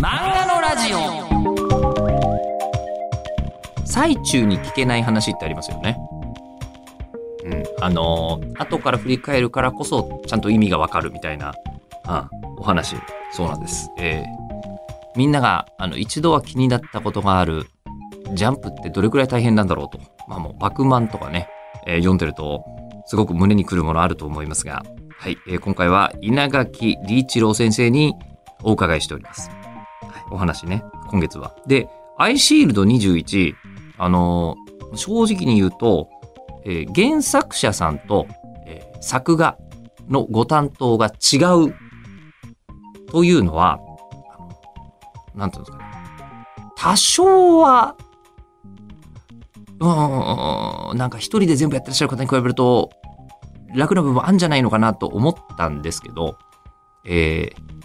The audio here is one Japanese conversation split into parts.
漫画のラジオ最中に聞けない話ってありますよね。うん。あのー後から振り返るからこそ、ちゃんと意味がわかるみたいな、あお話。そうなんです。えーみんなが、あの、一度は気になったことがある、ジャンプってどれくらい大変なんだろうと。まあもう、バクマンとかね、えー読んでると、すごく胸にくるものあると思いますが、はい。えー今回は、稲垣理一郎先生にお伺いしております。お話ね、今月は。で、アイシールド21、あのー正直に言うと、えー原作者さんと、えー作画のご担当が違うというのは、あのなんていうんですかね。多少は、うん、なんか一人で全部やってらっしゃる方に比べると、楽な部分あるんじゃないのかなと思ったんですけど、えー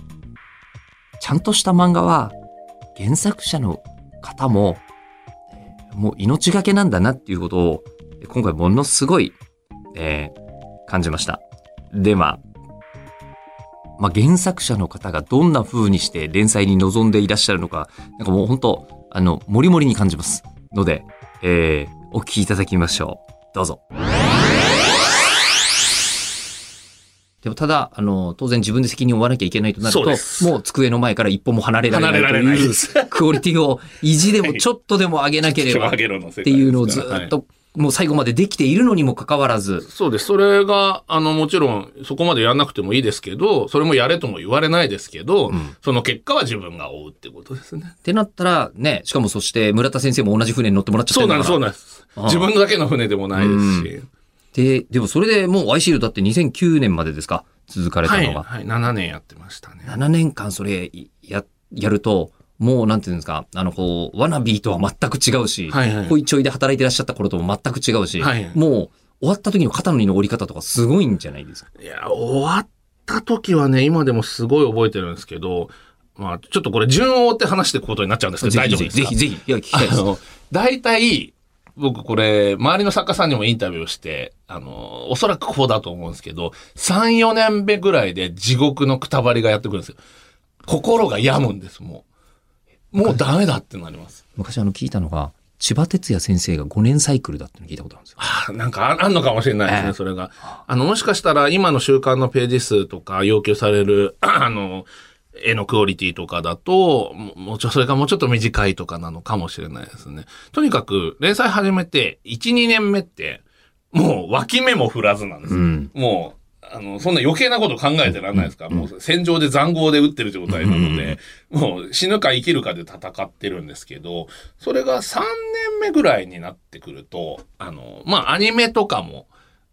ちゃんとした漫画は原作者の方も、もう命がけなんだなっていうことを、今回ものすごい、えー感じました。で、まあ、まあ、原作者の方がどんな風にして連載に臨んでいらっしゃるのか、なんかもう本当、あの、もりもりに感じます。ので、えーお聞きいただきましょう。どうぞ。でもただ、あの、当然自分で責任を負わなきゃいけないとなると、もう机の前から一歩も離れられないと離れられないいうクオリティを意地でもちょっとでも上げなければっ上げろの世界ていうのをずっと、もう最後までできているのにもかかわらず、そうです。それが、あの、もちろん、そこまでやんなくてもいいですけど、それもやれとも言われないですけど、ん。その結果は自分が負うってことですね。ってなったら、ね、しかもそして村田先生も同じ船に乗ってもらっちゃってそうなんです、そうなんです。自分だけの船でもないですし。で、でもそれでもうアイシールドだって2009年までですか？続かれたはい、のが。はい、7年やってましたね。7年間それや、やると、もうなんていうんですか、あの、こう、ワナビーとは全く違うし、はいはいホイチョイで働いてらっしゃった頃とも全く違うし、はいもう終わった時の肩の荷の折り方とかすごいんじゃないですか。いや、終わった時はね、今でもすごい覚えてるんですけど、まあ、ちょっとこれ順を追って話していくことになっちゃうんですけど、大丈夫ですか？ぜひぜひ、ぜひ、いや、聞きたいです。あの、大体、僕これ、周りの作家さんにもインタビューをして、あの、おそらくこうだと思うんですけど、3、4年目ぐらいで地獄のくたばりがやってくるんですよ。心が病むんです、もう。もうダメだってなります。昔あの聞いたのが、千葉哲也先生が5年サイクルだっての聞いたことあるんですよ。あなんかああんのかもしれないですね、ええそれが。あの、もしかしたら今の週刊のページ数とか要求される、あの、絵のクオリティとかだと、ももうちょ、それがもうちょっと短いとかなのかもしれないですね。とにかく、連載始めて、1、2年目って、もう脇目も振らずなんですよ。うん。もう、あの、そんな余計なこと考えてらんないですか。ら、もう戦場で残壕で撃ってる状態なので、もう死ぬか生きるかで戦ってるんですけど、それが3年目ぐらいになってくると、あの、まあ、アニメとかも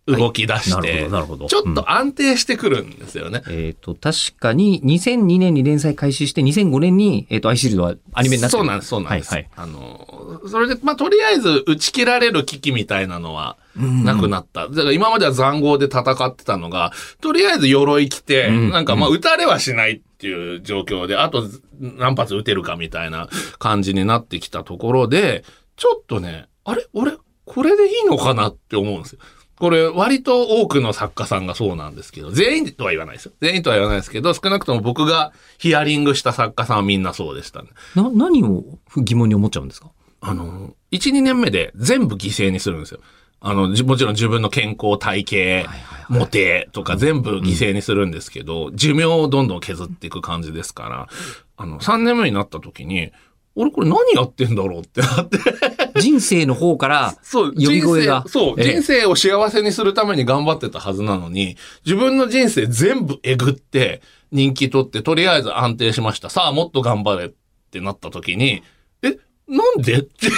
動き出して。ちょっと安定してくるんですよね。えっ、と、確かに2002年に連載開始して2005年に、えっ、と、アイシールドはアニメになってるそうなんです、そうなんです。はい、はい。あの、それで、まあ、とりあえず打ち切られる危機みたいなのはなくなった。だから今までは残壕で戦ってたのが、とりあえず鎧着て、うんなんかまあ、撃たれはしないっていう状況で、あと何発撃てるかみたいな感じになってきたところで、ちょっとね、あれ？俺、これでいいのかなって思うんですよ。これ、割と多くの作家さんがそうなんですけど、全員とは言わないですよ。全員とは言わないですけど、少なくとも僕がヒアリングした作家さんはみんなそうでしたね。な、何を疑問に思っちゃうんですか？あの、1、2年目で全部犠牲にするんですよ。あの、じもちろん自分の健康、体型、モテとか全部犠牲にするんですけど、寿命をどんどん削っていく感じですから、あの、3年目になった時に、俺これ何やってんだろうってなって。人生の方から、そう、呼び声がそう、ええ人生を幸せにするために頑張ってたはずなのに、自分の人生全部えぐって、人気取って、とりあえず安定しました。さあ、もっと頑張れってなった時に、え、なんで？って。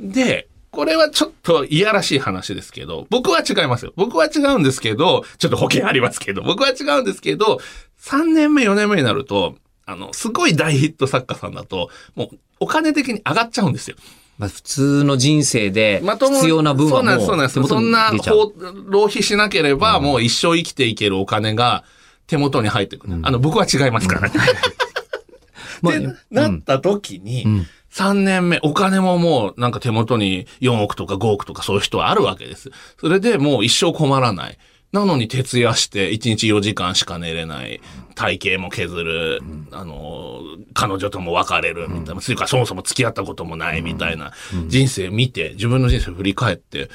で、これはちょっといやらしい話ですけど、僕は違いますよ。僕は違うんですけど、ちょっと保険ありますけど、僕は違うんですけど、3年目、4年目になると、あの、すごい大ヒット作家さんだと、もうお金的に上がっちゃうんですよ。まあ、普通の人生でまとも必要な分はもうそうなんです、そうなんです。そんな、浪費しなければ、もう一生生きていけるお金が手元に入ってくる。あの、僕は違いますからね。まあってなった時に、ん3年目、お金ももうなんか手元に4億とか5億とかそういう人はあるわけです。それでもう一生困らない。なのに徹夜して1日4時間しか寝れない。体型も削る。あの、彼女とも別れるみたいな。つうかそもそも付き合ったこともないみたいな人生見て、自分の人生振り返って、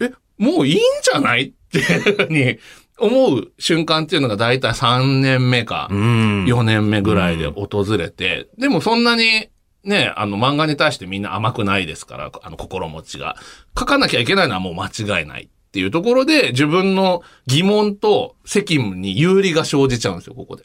え、もういいんじゃないっていうふうに 思う瞬間っていうのが大体3年目か。うん。4年目ぐらいで訪れて、でもそんなにね、あの漫画に対してみんな甘くないですから、あの心持ちが。書かなきゃいけないのはもう間違いないっていうところで、自分の疑問と責務に有利が生じちゃうんですよ、ここで。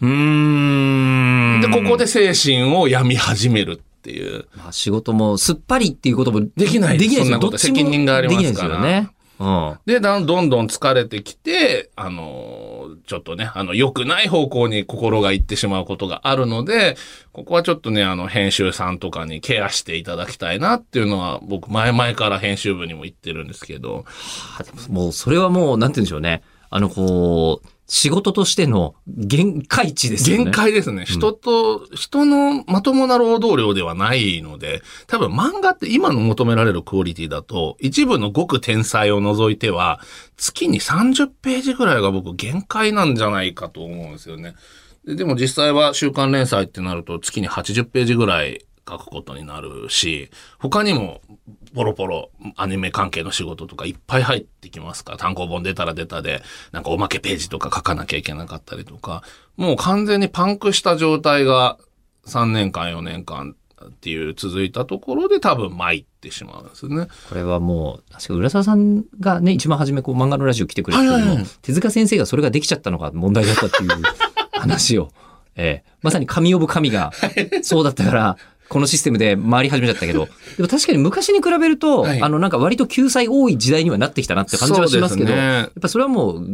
うーん。で、ここで精神を病み始めるっていう。まあ、仕事もすっぱりっていうこともできないできないですよそんなこと責任がありますからできないですよね。うん。で、だんどんどん疲れてきて、あのーちょっとね、あの、良くない方向に心が行ってしまうことがあるので、ここはちょっとね、あの、編集さんとかにケアしていただきたいなっていうのは、僕、前々から編集部にも言ってるんですけど、もう、それはもう、なんて言うんでしょうね。あの、こう、仕事としての限界値ですよね。限界ですね。人と、人のまともな労働量ではないので、多分漫画って今の求められるクオリティだと、一部のごく天才を除いては、月に30ページぐらいが僕限界なんじゃないかと思うんですよね。ででも実際は週刊連載ってなると月に80ページぐらい書くことになるし、他にもポロポロアニメ関係の仕事とかいっぱい入ってきますか？ら、単行本出たら出たで、なんかおまけページとか書かなきゃいけなかったりとか、もう完全にパンクした状態が3年間4年間っていう続いたところで多分参ってしまうんですね。これはもう、確か浦沢さんがね、一番初めこう漫画のラジオ来てくれた時もはいはいはい。手塚先生がそれができちゃったのが問題だったっていう話を、ええ。まさに神呼ぶ神がそうだったから、このシステムで回り始めちゃったけど、でも確かに昔に比べると、はいあのなんか割と救済多い時代にはなってきたなって感じはしますけど、ねやっぱそれはもう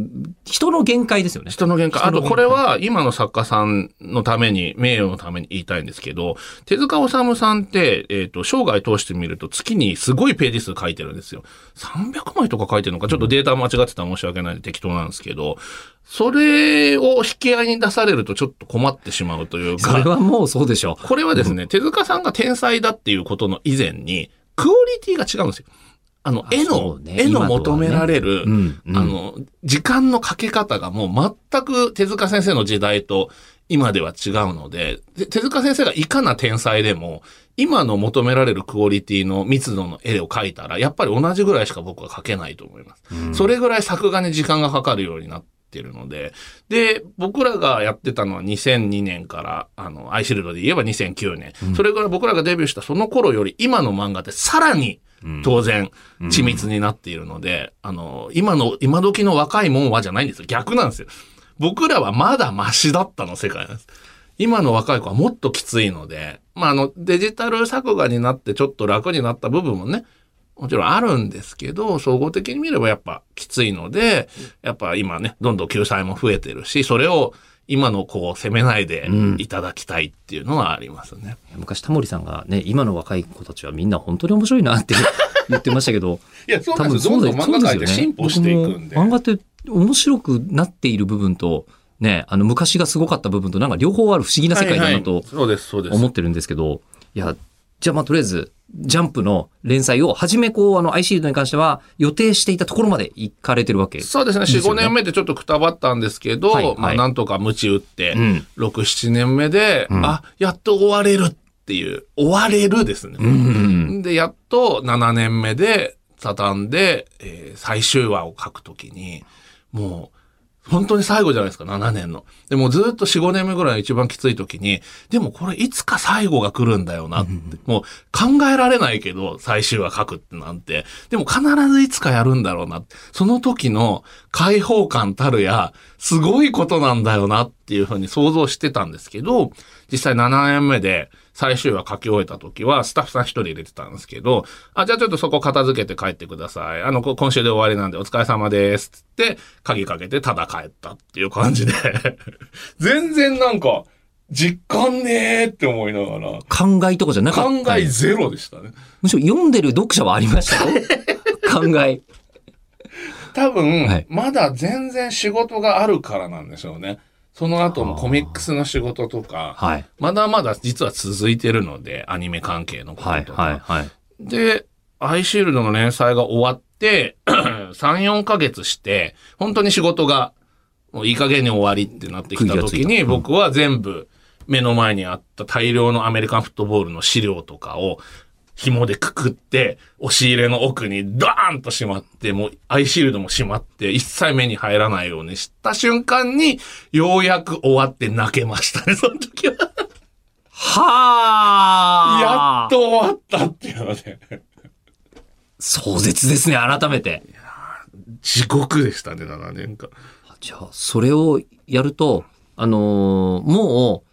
人の限界ですよね。人の限界。あとこれは今の作家さんのために、名誉のために言いたいんですけど、手塚治虫さんって、えっ、と、生涯通してみると月にすごいページ数書いてるんですよ。300枚とか書いてるのか、ちょっとデータ間違ってたら申し訳ないんで適当なんですけど、それを引き合いに出されるとちょっと困ってしまうというか。それはもうそうでしょこれはですね、手塚さんが天才だっていうことの以前に、クオリティが違うんですよ。あの、絵その、うね絵の求められる、うんうんあの、時間のかけ方がもう全く手塚先生の時代と今では違うので、で手塚先生がいかな天才でも、今の求められるクオリティの密度の絵を描いたら、やっぱり同じぐらいしか僕は描けないと思います。それぐらい作画に時間がかかるようになってるので、で、僕らがやってたのは2002年から、あの、アイシールドで言えば2009年。それぐらい僕らがデビューしたその頃より今の漫画ってさらに当然緻密になっているので、あの、今の、今時の若いもんはじゃないんですよ。逆なんですよ。僕らはまだマシだったの世界なんです。今の若い子はもっときついので、まあ、あの、デジタル作画になってちょっと楽になった部分もね、もちろんあるんですけど、総合的に見ればやっぱきついので、やっぱ今ね、どんどん救済も増えてるし、それを今の子を責めないでいただきたいっていうのはありますね。昔タモリさんがね、今の若い子たちはみんな本当に面白いなって 言ってましたけど、いや、そう多なんです。どんどん漫画界って進歩していくんで。漫画って面白くなっている部分と、ね、あの昔がすごかった部分となんか両方ある不思議な世界だなと。思ってるんですけど、いや、じゃあまあとりあえず、ジャンプの連載を、はじめこう、あの、アイシールドに関しては予定していたところまで行かれてるわけ。そうですね。4、5ですよね年目でちょっとくたばったんですけど、はいはいまあなんとか鞭打って、うん6、7年目で、んあ、やっと終われるっていう、終われるですね。うん。で、やっと7年目で、畳んで、えー最終話を書くときに、もう、本当に最後じゃないですか、7年の。でもずっと4、5年目ぐらい一番きつい時に、でもこれいつか最後が来るんだよなって。もう考えられないけど、最終話書くってなんて。でも必ずいつかやるんだろうな。その時の解放感たるや、すごいことなんだよなっていうふうに想像してたんですけど、実際7年目で最終話書き終えた時は、スタッフさん一人入れてたんですけど、あ、じゃあちょっとそこ片付けて帰ってください。あの、こ今週で終わりなんでお疲れ様です。つって、鍵かけてただ帰ったっていう感じで、全然なんか、実感ねーって思いながら、考えとかじゃなか考った。えゼロでしたね。むしろ読んでる読者はありましたよ。考え。多分、はいまだ全然仕事があるからなんでしょうね。その後もコミックスの仕事とか、はい。まだまだ実は続いてるので、アニメ関係のことはい。とか。はい。はい。で、アイシールドの連載が終わって、3、4ヶ月して、本当に仕事がもういい加減に終わりってなってきた時に、僕は全部目の前にあった大量のアメリカンフットボールの資料とかを紐でくくって、押し入れの奥にドーンとしまって、もうアイシールドもしまって、一切目に入らないようにした瞬間に、ようやく終わって泣けましたね、その時は。はあやっと終わったっていうので。壮絶ですね、改めて。地獄でしたね、7年間。じゃあ、それをやると、あのーも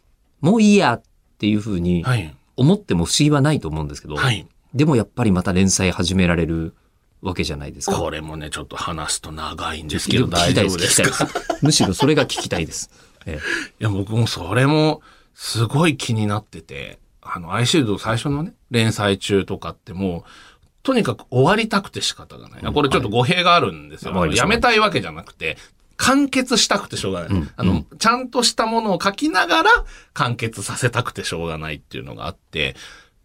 う、もういいやっていうふうにはい。思っても不思議はないと思うんですけど、はい。でもやっぱりまた連載始められるわけじゃないですか。これもね、ちょっと話すと長いんですけど、大丈夫ですか？むしろそれが聞きたいです。えいや、僕もそれもすごい気になってて、あの、アイシールド最初のね、連載中とかってもう、とにかく終わりたくて仕方がない。あこれちょっと語弊があるんですよ。はいやめたいわけじゃなくて、完結したくてしょうがない。うん。あの、うん。ちゃんとしたものを書きながら完結させたくてしょうがないっていうのがあって、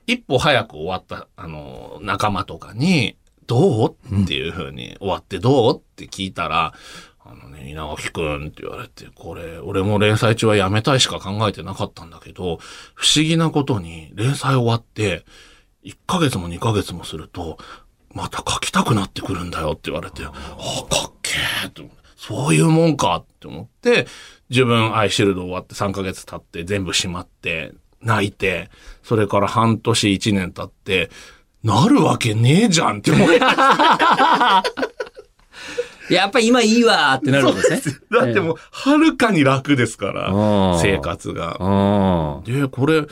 一歩早く終わった、あの、仲間とかに、どうっていう風に、終わってどうって聞いたら、あのね、稲垣くんって言われて、これ、俺も連載中はやめたいしか考えてなかったんだけど、不思議なことに、連載終わって、1ヶ月も2ヶ月もすると、また書きたくなってくるんだよって言われて、ああ、かっけえって思ってそういうもんかって思って、自分アイシールド終わって3ヶ月経って全部閉まって、泣いて、それから半年1年経って、なるわけねえじゃんって思って。え やっぱり今いいわーってなるんですね。だってもう、はるかに楽ですから、うん生活が。うん。で、これ、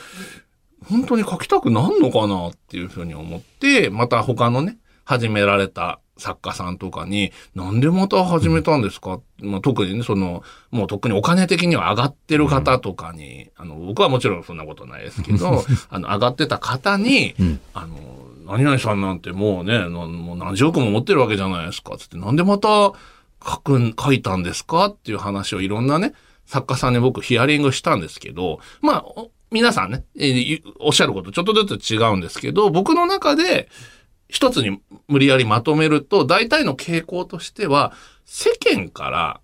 本当に書きたくなんのかなっていうふうに思って、また他のね、始められた作家さんとかに、なんでまた始めたんですか、まあ、特にね、その、もう特にお金的には上がってる方とかに、あの、僕はもちろんそんなことないですけど、あの、上がってた方に、うん。あの、何々さんなんてもうね、なもう何十億も持ってるわけじゃないですか、つって、なんでまた書くん、書いたんですか？っていう話をいろんなね、作家さんに僕ヒアリングしたんですけど、まあ、お皆さんね、えーゆおっしゃることちょっとずつ違うんですけど、僕の中で一つに無理やりまとめると、大体の傾向としては、世間から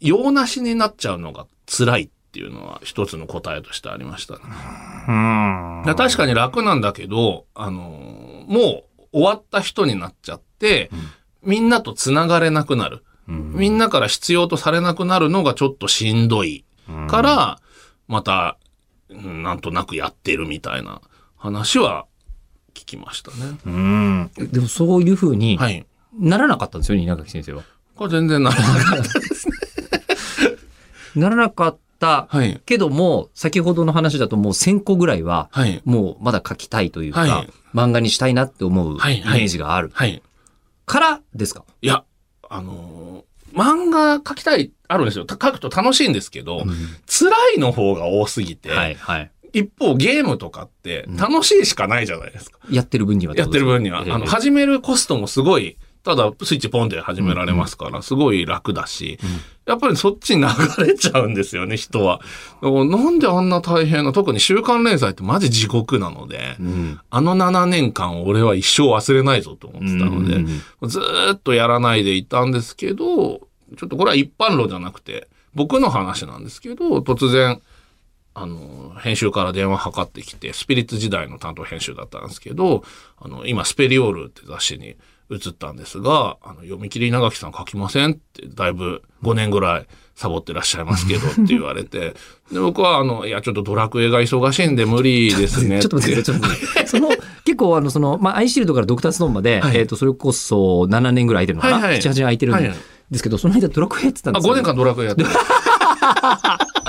用なしになっちゃうのが辛いっていうのは一つの答えとしてありましたね。うん。確かに楽なんだけど、あのーもう終わった人になっちゃって、みんなと繋がれなくなる。みんなから必要とされなくなるのがちょっとしんどい。から、また、うんなんとなくやってるみたいな話は聞きましたね。うん。でもそういうふうにはい。ならなかったんですよね、稲垣先生は。これ全然ならなかったですね。ならなかったはい。けども、先ほどの話だともう1000個ぐらいは、はい。もうまだ書きたいというか、はい漫画にしたいなって思うイメージがある。はい。からですか？いや、あのー漫画描きたい、あるんですよ。た描くと楽しいんですけど、辛いの方が多すぎて、はい、はい。一方ゲームとかって楽しいしかないじゃないですか。やってる分にはやってる分には。ええあの、始めるコストもすごい、ただスイッチポンで始められますから、すごい楽だし、やっぱりそっちに流れちゃうんですよね、人は。なんであんな大変な、特に週刊連載ってマジ地獄なので、うん。あの7年間を俺は一生忘れないぞと思ってたので、うんずーっとやらないでいたんですけど、ちょっとこれは一般論じゃなくて、僕の話なんですけど、突然、あの、編集から電話かかってきて、スピリッツ時代の担当編集だったんですけど、あの、今、スペリオールって雑誌に移ったんですが、あの、読み切り稲垣さん書きませんって、だいぶ5年ぐらいサボってらっしゃいますけどって言われて、で、僕は、あの、いや、ちょっとドラクエが忙しいんで無理ですねちょっと待ってちょっと待って。その、結構あの、その、まあ、アイシールドからドクターストーンまで、はいえっ、と、それこそ7年ぐらい空いてるのかな、はいはい ?7、8年空いてるんはいはいですけど、その間ドラクエやってたんあ、ですよ、5年間ドラクエやってる。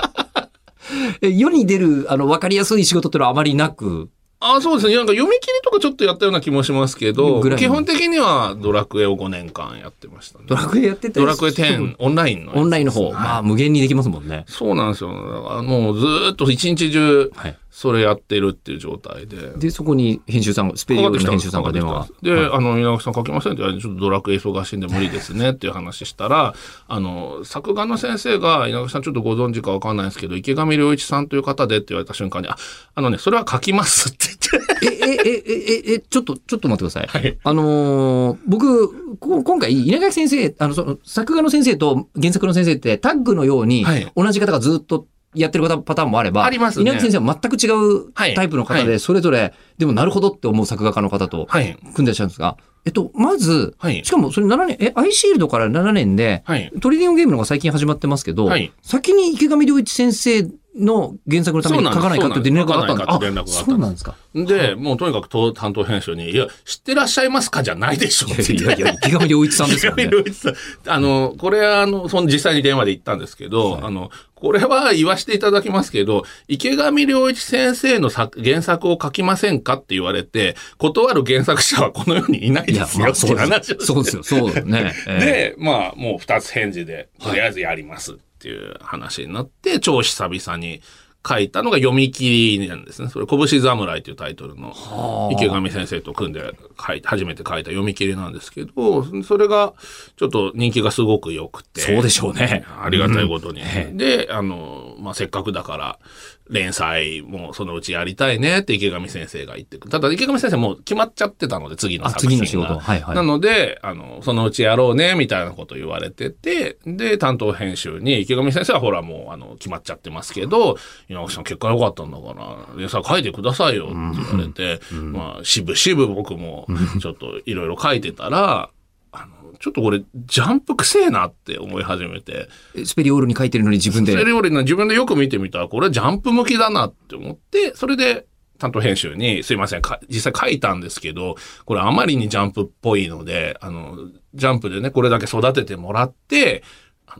え世に出る、あの、わかりやすい仕事ってのはあまりなく、あそうですね。なんか読み切りとかちょっとやったような気もしますけど基本的にはドラクエを5年間やってましたね。ドラクエやってて、ドラクエ10、オンラインのね、オンラインの方、まあ、無限にできますもんね。そうなんですよ。だからもうずーっと一日中、はい。それやってるっていう状態で。で、そこに編集さんが、スペリオールの編集さんが電話が。で、あの、稲垣さん書きませんって言われて、ちょっとドラクエ忙しいんで無理ですねっていう話したら、あの、作画の先生が、稲垣さんちょっとご存知かわかんないですけど、池上良一さんという方でって言われた瞬間に、あ、あのね、それは書きますって言って。え、え、え、え、え、ちょっと、ちょっと待ってください。はいあのー僕、こ今回、稲垣先生、あの、その、作画の先生と原作の先生ってタッグのようにはい、同じ方がずっとやってるパターンもあれば、ありますね。稲垣先生は全く違うはい。タイプの方で、はい。それぞれ、でもなるほどって思う作画家の方とはい。組んでらっしゃるんですが、えっと、まず、はい。しかもそれ7年、え、アイシールドから7年で、はい。トリリオンゲームの方が最近始まってますけど、はい。先に池上良一先生の原作のために書かないかって連絡があったんだ。そうなんです書かがあったんです。そうなんですか。で、もうとにかくと担当編集に、いや、知ってらっしゃいますか？じゃないでしょっていやいや、池上良一さんですよね。池。上良一さん。あの、これあの、その実際に電話で言ったんですけど、あの、これは言わせていただきますけど、池上良一先生の作原作を書きませんかって言われて、断る原作者はこの世にいないですよ。まあ、そう。そうですよ。そうだよね。ええで、まあ、もう二つ返事で、とりあえずやりますっていう話になって、超久々に書いたのが読み切りなんですね。それ、拳侍というタイトルの、池上先生と組んで書いて、初めて書いた読み切りなんですけど、それが、ちょっと人気がすごく良くて。そうでしょうねありがたいことに。うんえで、あの、まあ、せっかくだから、連載もそのうちやりたいねって池上先生が言ってくる。ただ池上先生もう決まっちゃってたので、次のあ作品が。次の仕事はいはいなので、あの、そのうちやろうね、みたいなこと言われてて、で、担当編集に、池上先生はほらもう、あの、決まっちゃってますけど、稲垣さん結果良かったんだから、連載書いてくださいよって言われて、まあ、渋々僕も、ちょっといろいろ書いてたら、あの、ちょっとこれ、ジャンプくせえなって思い始めて、スペリオールに書いてるのに自分で。それよりね、自分でよく見てみたら、これはジャンプ向きだなって思って、それで、担当編集に、すいません、か実際書いたんですけど、これあまりにジャンプっぽいので、あの、ジャンプでね、これだけ育ててもらって、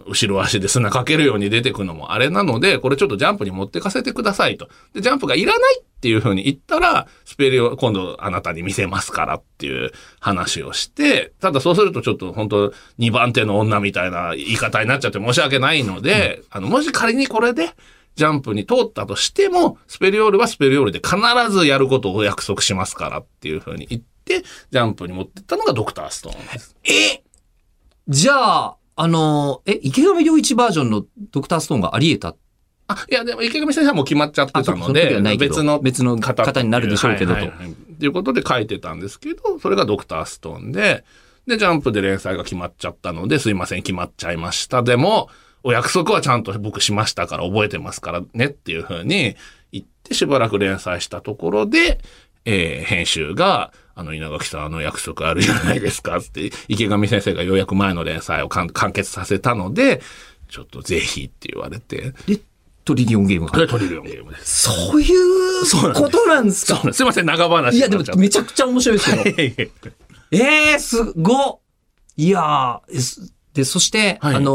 後ろ足で砂かけるように出てくのもあれなので、これちょっとジャンプに持ってかせてくださいと。で、ジャンプがいらないっていうふうに言ったら、スペリオ今度あなたに見せますからっていう話をして、ただそうするとちょっと本当2番手の女みたいな言い方になっちゃって申し訳ないので、あの、もし仮にこれで、ジャンプに通ったとしても、スペリオールはスペリオールで必ずやることをお約束しますからっていうふうに言って、ジャンプに持ってったのがドクターストーンです。えじゃあ、あの、え、池上良一バージョンのドクターストーンがあり得た？あ、いや、でも池上先生はもう決まっちゃってたのので時はない、けど別の別の方になるでしょうけどと。はいはいいうことで書いてたんですけど、それがドクターストーンで、で、ジャンプで連載が決まっちゃったので、すいません、決まっちゃいました。でも、お約束はちゃんと僕しましたから覚えてますからねっていうふうに言ってしばらく連載したところで、えー編集が、あの、稲垣さん、あの約束あるじゃないですかって、池上先生がようやく前の連載を完完結させたので、ちょっとぜひって言われて、で、トリリオンゲームが。トリリオンゲームです。そういうことなんですか？す。す。いません、長話いや、でもめちゃくちゃ面白いですけど。ええー、すごっ。いやーで、そして、はいあの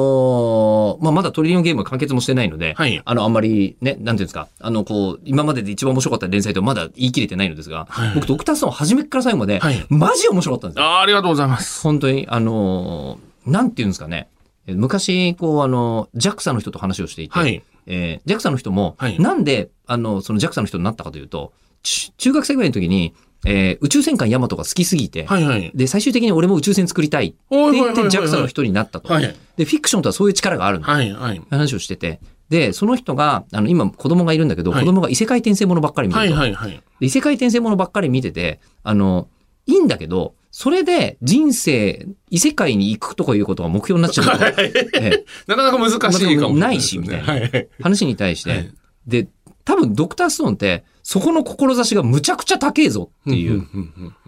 ーまあ、まだトリリオンゲームは完結もしてないので、はいあの、あんまりね、なんていうんですか、あの、こう、今までで一番面白かった連載とまだ言い切れてないのですが、はい僕、ドクターストーン初めから最後まで、はいマジ面白かったんですよ。あーありがとうございます。本当に、あのーなんていうんですかね。え昔、こう、あの、JAXA の人と話をしていて、はい。えー、JAXA の人も、はいなんで、あの、その JAXA の人になったかというと、ち中学生ぐらいの時に、えー宇宙戦艦ヤマトが好きすぎて、はいはい。で、最終的に俺も宇宙船作りたいって言って JAXA の人になったと。はい。で、フィクションとはそういう力があるんだ。はいはい。話をしてて。で、その人が、あの、今子供がいるんだけど、はい子供が異世界転生ものばっかり見てると。はいはい異世界転生ものばっかり見てて、あの、いいんだけど、それで人生、異世界に行くとかいうことが目標になっちゃうと、ええなかなか難しいかもない。ないしみたいなはいはい。話に対して、はいで、多分ドクターストーンって、そこの志がむちゃくちゃ高えぞっていう、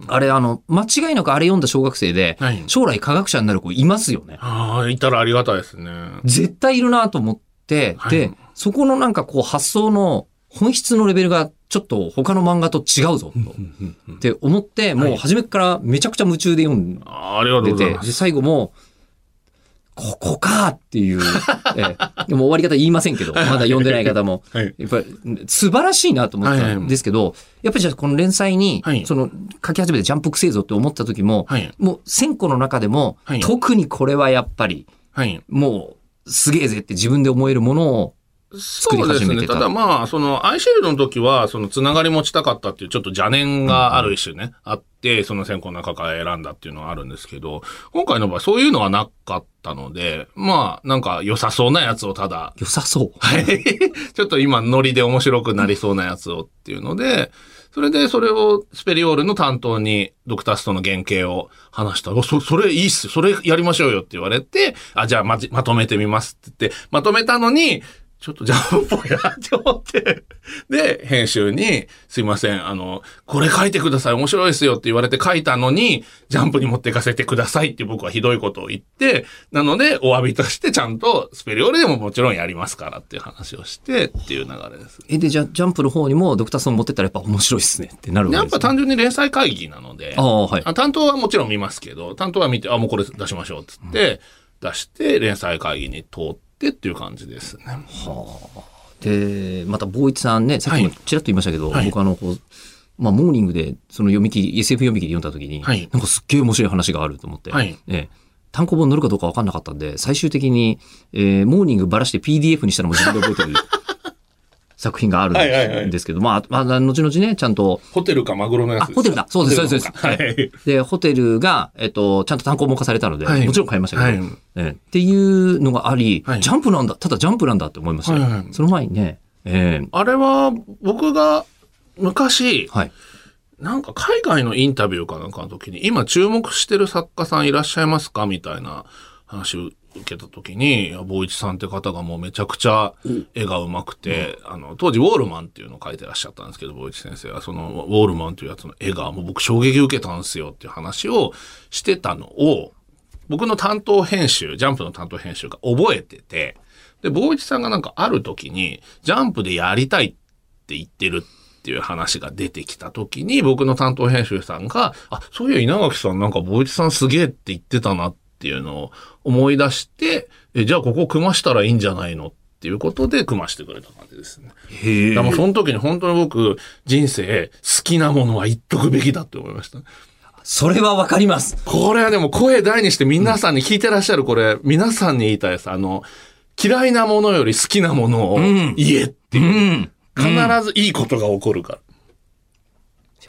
あれあの、間違いなくあれ読んだ小学生で、はい将来科学者になる子いますよね。ああ、いたらありがたいですね。絶対いるなと思って、はいで、そこのなんかこう発想の本質のレベルがちょっと他の漫画と違うぞと。って思って、もう初めからめちゃくちゃ夢中で読んでて、で。最後も、ここかっていう、ええでも終わり方言いませんけど、まだ読んでない方も、はい。やっぱり素晴らしいなと思ったんですけど、やっぱりじゃあこの連載にはい、その書き始めてジャンプくせえぞって思った時も、はい。もう1000個の中でもはい、特にこれはやっぱり、はい。もうすげえぜって自分で思えるものを作りそうですね。た。ただまあ、その、アイシールドの時は、その、つながり持ちたかったっていう、ちょっと邪念がある一種ね、あって、その選考の中から選んだっていうのはあるんですけど、今回の場合、そういうのはなかったので、まあ、なんか良さそうなやつをただ、良さそう。はい。ちょっと今、ノリで面白くなりそうなやつをっていうので、それで、それをスペリオールの担当に、ドクターストの原型を話したら、おそ、それいいっす。それやりましょうよって言われて、あ、じゃあまじ、まとめてみますって言って、まとめたのに、ちょっとジャンプっぽいなって思って、で、編集に、すいません、あの、これ書いてください、面白いですよって言われて書いたのに、ジャンプに持っていかせてくださいって僕はひどいことを言って、なので、お詫びとしてちゃんとスペリオールでももちろんやりますからっていう話をしてっていう流れです。え、で、じゃあ、ジャンプの方にもドクターストーン持ってったらやっぱ面白いっすねってなるわけです、ね。やっぱ単純に連載会議なので、ああ、はい。あ担当はもちろん見ますけど、担当は見て、あ、もうこれ出しましょうっつって、出して、連載会議に通ってっていう感じですね。で、また、坊一さんね、さっきもちらっと言いましたけど、はい。僕あの、こう、まあ、モーニングで、その読み切り、SF 読み切り読んだ時に、はい。なんかすっげえ面白い話があると思って、はい。ええ。単行本乗るかどうか分かんなかったんで、最終的に、えーモーニングばらして PDF にしたのも自分で覚えてる作品があるんですけど、まあ、まあ、後々ね、ちゃんと、ホテルかマグロのやつでホテルだ。そうですそうです。はい。で、ホテルが、えっと、ちゃんと単行本化されたので、はい。もちろん買いましたけど、はい。ええ。っていうのがあり、はい。ジャンプなんだ、ただジャンプなんだって思いましたその前にね、ええ。あれは、僕が昔、はい。なんか海外のインタビューかなんかの時に、今注目してる作家さんいらっしゃいますか？みたいな話を受けた時に、坊一さんって方がもうめちゃくちゃ絵が上手くて、あの、当時ウォールマンっていうのを書いてらっしゃったんですけど、坊一先生は、そのウォールマンっていうやつの絵がもう僕衝撃受けたんですよっていう話をしてたのを、僕の担当編集、ジャンプの担当編集が覚えてて、で、坊一さんがなんかある時に、ジャンプでやりたいって言ってるっていう話が出てきた時に、僕の担当編集さんが、あ、そういや稲垣さんなんか坊一さんすげえって言ってたなっていうのを思い出して、え、じゃあここ組ましたらいいんじゃないのっていうことで組ましてくれた感じですね。へだからもうその時に本当に僕、人生好きなものは言っとくべきだって思いました。それはわかります。これはでも声大にして皆さんに聞いてらっしゃるこれ、皆さんに言いたいです。あの、嫌いなものより好きなものをん言えってういう。ん。必ずいいことが起こるから。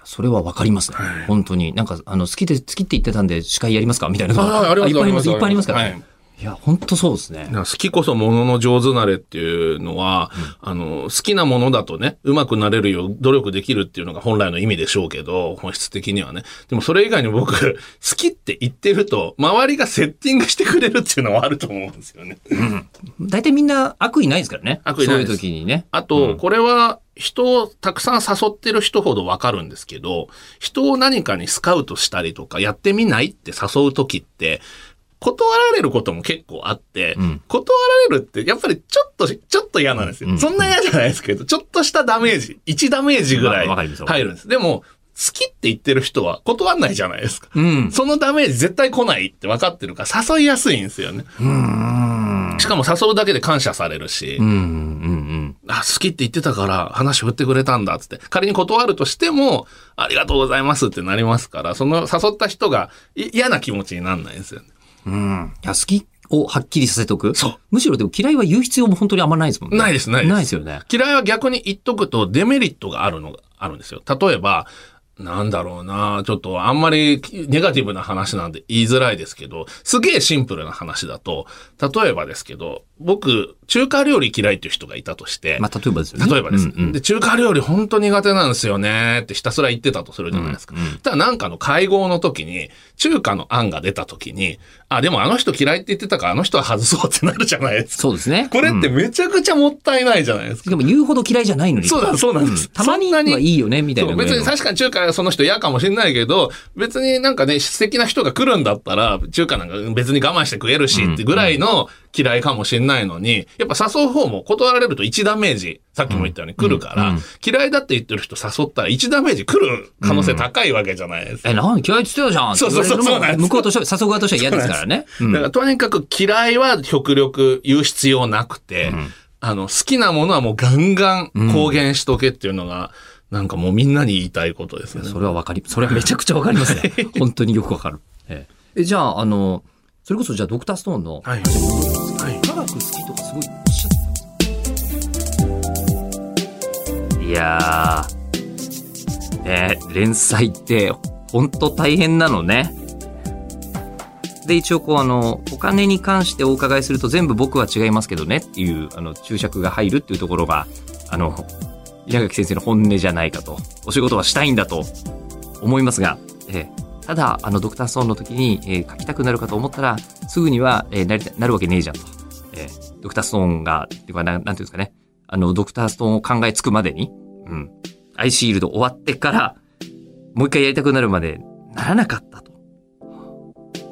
それはわかりますね。本当に。なんか、あの、好きで、好きって言ってたんで、司会やりますか？みたいなのがあありますいっぱいあります。いっぱいありますからね。はいい、や、本当そうですね好きこそものの上手なれっていうのは、あの、好きなものだとね、うまくなれるよう努力できるっていうのが本来の意味でしょうけど、本質的にはね。でもそれ以外に僕、好きって言ってると、周りがセッティングしてくれるっていうのはあると思うんですよね。大体みんな悪意ないですからね。悪意ないですそういう時にね。あと、これは人をたくさん誘ってる人ほどわかるんですけど、人を何かにスカウトしたりとか、やってみないって誘う時って、断られることも結構あって、ん断られるってやっぱりちょっと、ちょっと嫌なんですよ。うんそんな嫌じゃないですけど、ちょっとしたダメージ、1ダメージぐらい入るんです。でも、好きって言ってる人は断んないじゃないですか。うん。そのダメージ絶対来ないって分かってるから誘いやすいんですよね。うん。しかも誘うだけで感謝されるし、うん。うん。あ、好きって言ってたから話振ってくれたんだっつって。仮に断るとしても、ありがとうございますってなりますから、その誘った人がい嫌な気持ちになんないんですよね。うん。いや、好きをはっきりさせとく？そう。むしろでも嫌いは言う必要も本当にあんまないですもんね。ないですないですないですよね。嫌いは逆に言っとくとデメリットがあるのがあるんですよ。例えば、なんだろうなちょっとあんまりネガティブな話なんで言いづらいですけど、すげえシンプルな話だと、例えばですけど、僕、中華料理嫌いっていう人がいたとして、まあ、例えばですよね。例えばです、うんうんで、中華料理本当苦手なんですよねってひたすら言ってたとするじゃないですか。ただなんかの会合の時に、中華の案が出た時に、あ、でもあの人嫌いって言ってたからあの人は外そうってなるじゃないですか。そうですね。これってめちゃくちゃもったいないじゃないですか。でも言うほど嫌いじゃないのに。そうだそうなんですたまにはいいよね、みたいな。別に確かに中華その人嫌かもしれないけど、別になんかね、素敵な人が来るんだったら、中華なんか別に我慢して食えるしってぐらいの嫌いかもしれないのに、やっぱ誘う方も断られると1ダメージ、さっきも言ったように来るから、うんうん。嫌いだって言ってる人誘ったら1ダメージ来る可能性高いわけじゃないです。か。え、なん嫌いって言ってたじゃん。そうそうそうそう向こうとしては、誘う側としては嫌ですからね。うんだからとにかく嫌いは極力言う必要なくて、あの、好きなものはもうガンガン公言しとけっていうのが、なんかもうみんなに言いたいことですよね。それはわかり、それはめちゃくちゃわかりますね。本当によくわかる。えええじゃあ、あの、それこそじゃあドクターストーンの、はい。はい。科学好きとかすごいおっしゃってたいやー、ね、連載って、ほんと大変なのね。で、一応こうあの、お金に関してお伺いすると全部僕は違いますけどねっていう、あの、注釈が入るっていうところが、あの、稲垣先生の本音じゃないかと。お仕事はしたいんだと思いますが、えーただ、あの、ドクターストーンの時に、えー書きたくなるかと思ったら、すぐには、えーなりなるわけねえじゃんと。えードクターストーンが、っていうかな、なんていうんですかね。あの、ドクターストーンを考えつくまでに、うん。アイシールド終わってから、もう一回やりたくなるまでならなかったと。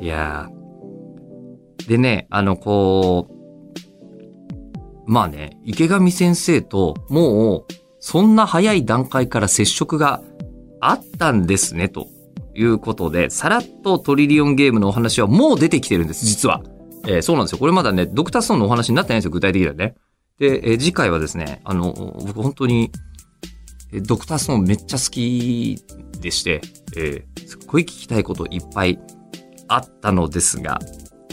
いやー。でね、あの、こう、まあね、池上先生と、もう、そんな早い段階から接触があったんですね、ということで、さらっとトリリオンゲームのお話はもう出てきてるんです、実は。えーそうなんですよ。これまだね、ドクターストーンのお話になってないんですよ、具体的にはね。で、えー次回はですね、あの、僕本当に、ドクターストーンめっちゃ好きでして、えーすっごい聞きたいこといっぱいあったのですが、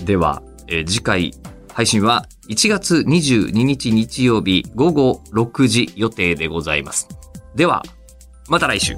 では、えー次回配信は1月22日日曜日午後6時予定でございます。では、また来週。